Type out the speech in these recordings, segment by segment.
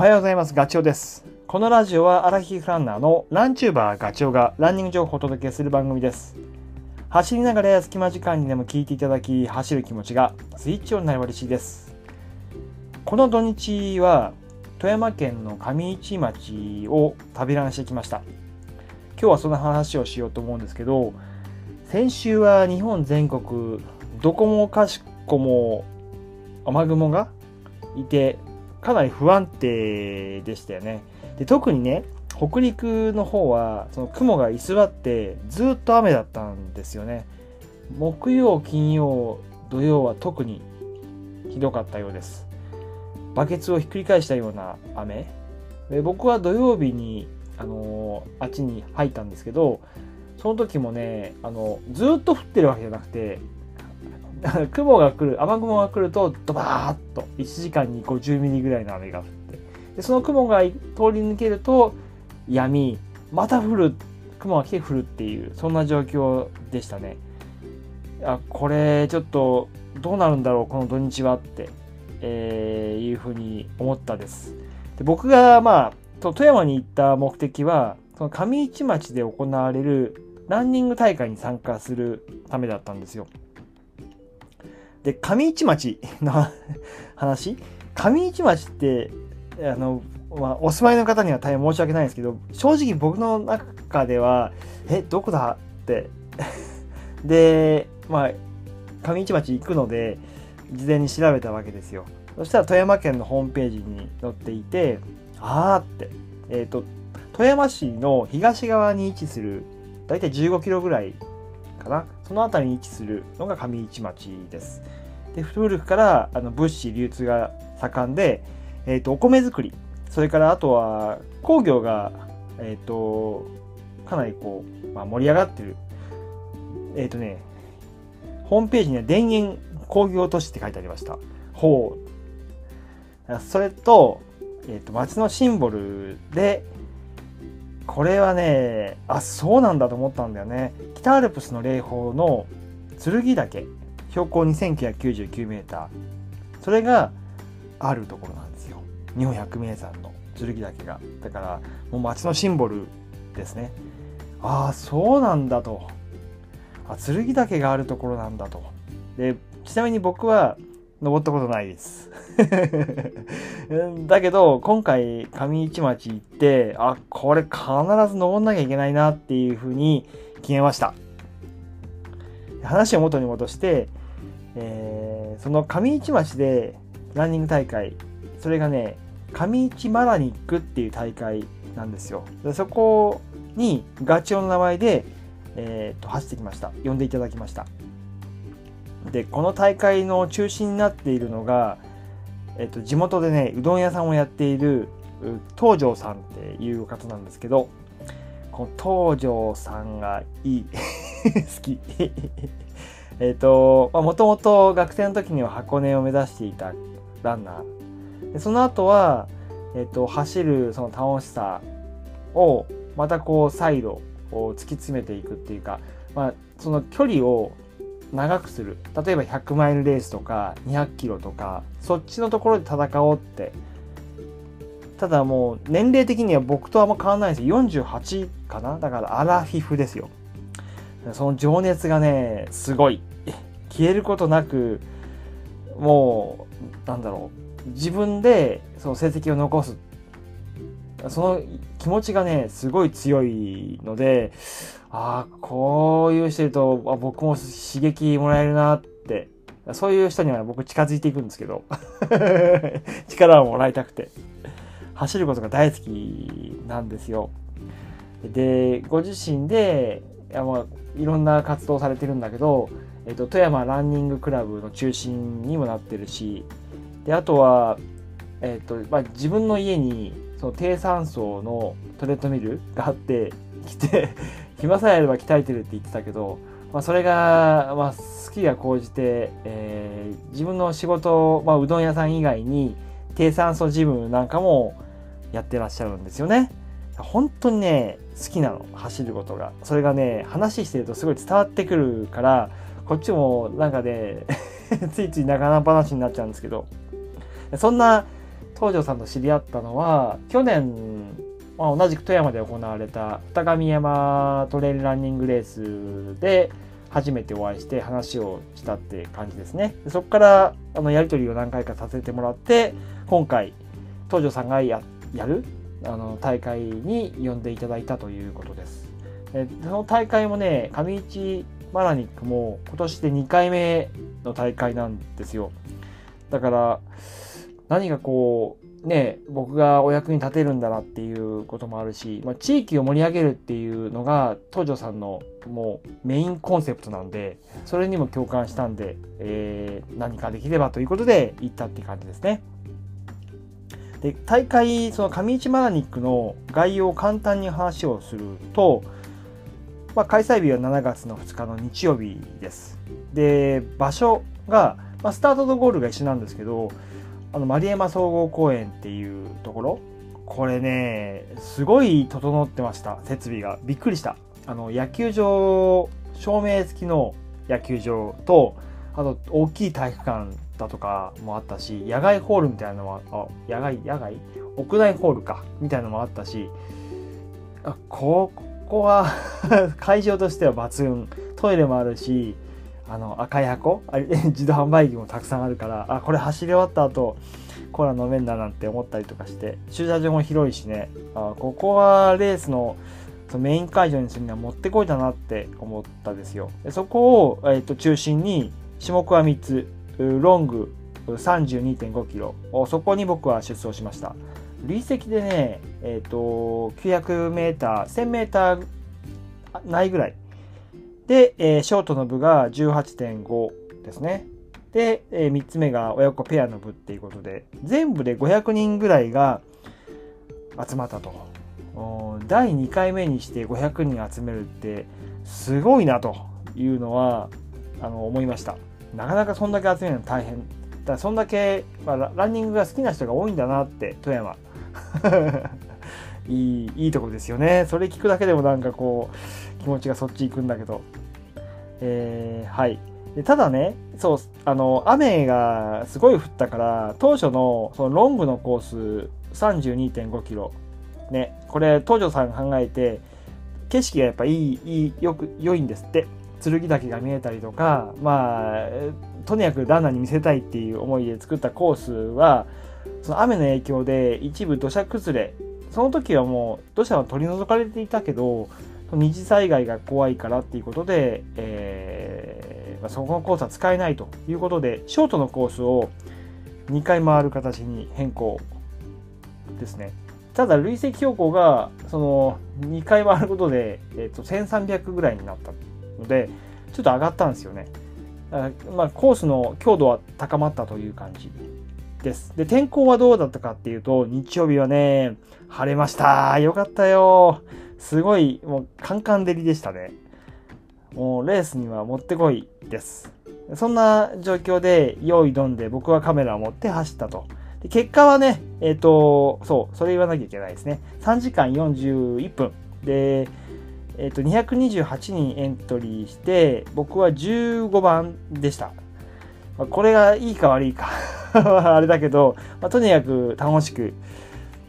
おはようございます。ガチョウです。このラジオはアラヒフランナーのランチューバーガチョウがランニング情報をお届けする番組です。走りながら隙間時間にでも聞いていただき、走る気持ちがスイッチオンになれば嬉しいです。この土日は富山県の上市町を旅ランしてきました。今日はその話をしようと思うんですけど、先週は日本全国どこもかしこも雨雲がいてかなり不安定でしたよね。で特にね北陸の方はその雲が居座ってずっと雨だったんですよね。木曜金曜土曜は特にひどかったようです。バケツをひっくり返したような雨。で僕は土曜日にあのあっちに入ったんですけどその時もねあのずっと降ってるわけじゃなくて雲が来る雨雲が来るとドバーッと1時間に50ミリぐらいの雨が降って。でその雲が通り抜けるとやみまた降る雲が来て降るっていうそんな状況でしたね。あこれちょっとどうなるんだろうこの土日はって、えーいうふうに思ったです。で僕がまあ富山に行った目的はその上市町で行われるランニング大会に参加するためだったんですよ。で上市町の 話。上市町ってあの、まあ、お住まいの方には大変申し訳ないんですけど正直僕の中ではえどこだって。でまあ上市町行くので事前に調べたわけですよ。そしたら富山県のホームページに載っていてあーって。えっ、と富山市の東側に位置するだいたい15キロぐらいかな。その辺りに位置するのが上市町です。で古くからあの物資流通が盛んで、えー、とお米作り。それからあとは工業が、えー、とかなりこう、まあ、盛り上がってる。えっ、とねホームページには田園工業都市って書いてありました。ほう。それと,、えー、と町のシンボルでこれはねあそうなんだと思ったんだよね。北アルプスの霊峰の剣岳。標高2999メーター。それがあるところなんですよ。日本百名山の剣岳が。だからもう町のシンボルですね。ああそうなんだと。あ剣岳があるところなんだと。でちなみに僕は登ったことないです。だけど今回上市町行ってあこれ必ず登んなきゃいけないなっていうふうに決めました。話を元に戻して、えーその上市町でランニング大会それがね上市マラニックっていう大会なんですよ。でそこにガチョウの名前で、えーと走ってきました。呼んでいただきました。でこの大会の中心になっているのが、えっと地元でねうどん屋さんをやっている東條さんっていう方なんですけどこの東條さんがいい 好き。えっともともと学生の時には箱根を目指していたランナー。でその後は、えっと走るその楽しさをまたこう再度突き詰めていくっていうか、まあ、その距離を長くする。例えば100マイルレースとか200キロとかそっちのところで戦おうって。ただもう年齢的には僕とあんま変わらないです48かな？だからアラフィフですよ。その情熱がねすごい。消えることなくもうなんだろう。自分でその成績を残す。その気持ちがねすごい強いのでああこういう人いるとあ僕も刺激もらえるなって。そういう人には僕近づいていくんですけど。力をもらいたくて。走ることが大好きなんですよ。でご自身でいや、まあ、いろんな活動されてるんだけど、えっと、富山ランニングクラブの中心にもなってるしであとは、えっとまあ、自分の家にその低酸素のトレッドミルがあって来て 暇さえあれば鍛えてるって言ってたけど、まあ、それが、まあ、好きが高じて、えー自分の仕事、まあ、うどん屋さん以外に低酸素ジムなんかもやってらっしゃるんですよね。本当にね好きなの走ることがそれがね話してるとすごい伝わってくるからこっちもなんかね ついつい長々話になっちゃうんですけどそんな東條さんと知り合ったのは去年、まあ、同じく富山で行われた二神山トレイルランニングレースで初めてお会いして話をしたって感じですね。そこからあのやり取りを何回かさせてもらって今回東條さんがややるあの大会に呼んでいただいたということです。えその大会もね上市マラニックも今年で2回目の大会なんですよ。だから何かこうね僕がお役に立てるんだなっていうこともあるし、まあ、地域を盛り上げるっていうのが東條さんのもうメインコンセプトなんでそれにも共感したんで、えー、何かできればということで行ったって感じですね。で大会その上市マラニックの概要を簡単に話をすると、まあ、開催日は7月の2日の日曜日です。で場所が、まあ、スタートとゴールが一緒なんですけどあの丸山総合公園っていうところ。これねすごい整ってました。設備が。びっくりした。あの野球場照明付きの野球場とあと大きい体育館だとかもあったし野外ホールみたいなのもあ野外？野外？屋内ホールか。みたいなのもあったしあここは 会場としては抜群。トイレもあるしあの赤い箱？自動販売機もたくさんあるからあこれ走り終わった後コーラ飲めんだなんて思ったりとかして駐車場も広いしね。あここはレースのメイン会場にするにはもってこいだなって思ったですよ。でそこを、えー、と中心に種目は3つ。ロング32.5キロ。そこに僕は出走しました。累積でねえっ、ー、と900メーター1000メーターないぐらいで、えー、ショートの部が18.5ですね。で、えー、3つ目が親子ペアの部っていうことで、全部で500人ぐらいが集まったと。第2回目にして500人集めるってすごいなというのはあの思いました。なかなかそんだけ集めるの大変。だそんだけ、まあ、ランニングが好きな人が多いんだなって富山。いいいいとこですよね。それ聞くだけでもなんかこう気持ちがそっち行くんだけど。えー、はい。でただね、そう、あの、雨がすごい降ったから、当初のそのロングのコース32.5キロ。ね、これ、東條さん考えて、景色がやっぱいい、いい、よく、良いんですって。剣岳が見えたりとか、まあ、とにかくランナーに見せたいっていう思いで作ったコースは、その雨の影響で一部土砂崩れ、その時はもう土砂は取り除かれていたけど、二次災害が怖いからっていうことで、えー、そこのコースは使えないということで、ショートのコースを2回回る形に変更ですね。ただ、累積標高がその2回回ることで、えー、と1300ぐらいになったので、ちょっと上がったんですよね。まあ、コースの強度は高まったという感じです。で、天候はどうだったかっていうと、日曜日はね、晴れました。よかったよ。すごい、もう、カンカン照りでしたね。もう、レースにはもってこいです。そんな状況で、用意どんで僕はカメラを持って走ったと。で結果はね、えっ、ー、と、そう、それ言わなきゃいけないですね。3時間41分。で、えっ、ー、と、228人エントリーして、僕は15番でした。まあ、これがいいか悪いか あれだけど、まあ、とにかく楽しく、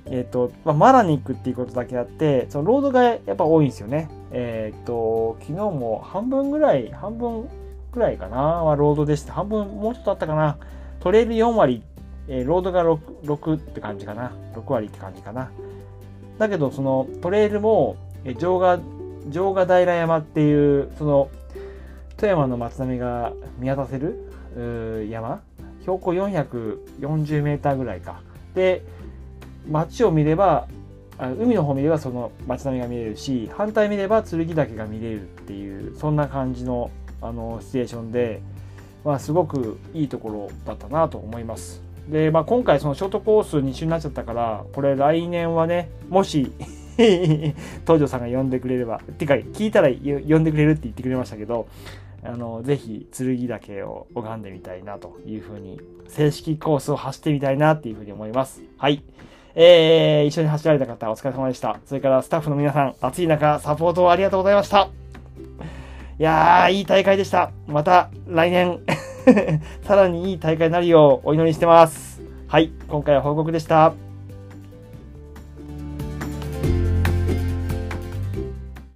えっ、ー、と、まあ、マラニックっていうことだけあって、そのロードがやっぱ多いんですよね。えっ、ー、と、昨日も半分ぐらい、半分ぐらいかな、はロードでした。半分もうちょっとあったかな。トレイル4割、えー、ロードが 6, 6って感じかな。6割って感じかな。だけど、そのトレイルも、え城ヶ、城ヶ平山っていう、その、富山の松並みが見渡せる山？標高440メーターぐらいか。で、街を見れば海の方見ればその街並みが見れるし反対見れば剣岳が見れるっていうそんな感じのあのシチュエーションで、まあ、すごくいいところだったなと思います。で、まあ、今回そのショートコース2周になっちゃったからこれ来年はねもし 東條さんが呼んでくれればってか聞いたら呼んでくれるって言ってくれましたけどあのぜひ剣岳を拝んでみたいなというふうに正式コースを走ってみたいなっていうふうに思います。はい。えー、一緒に走られた方、お疲れ様でした。それからスタッフの皆さん、暑い中、サポートをありがとうございました。いやー、いい大会でした。また来年 さらにいい大会になるようお祈りしてます。はい、今回は報告でした。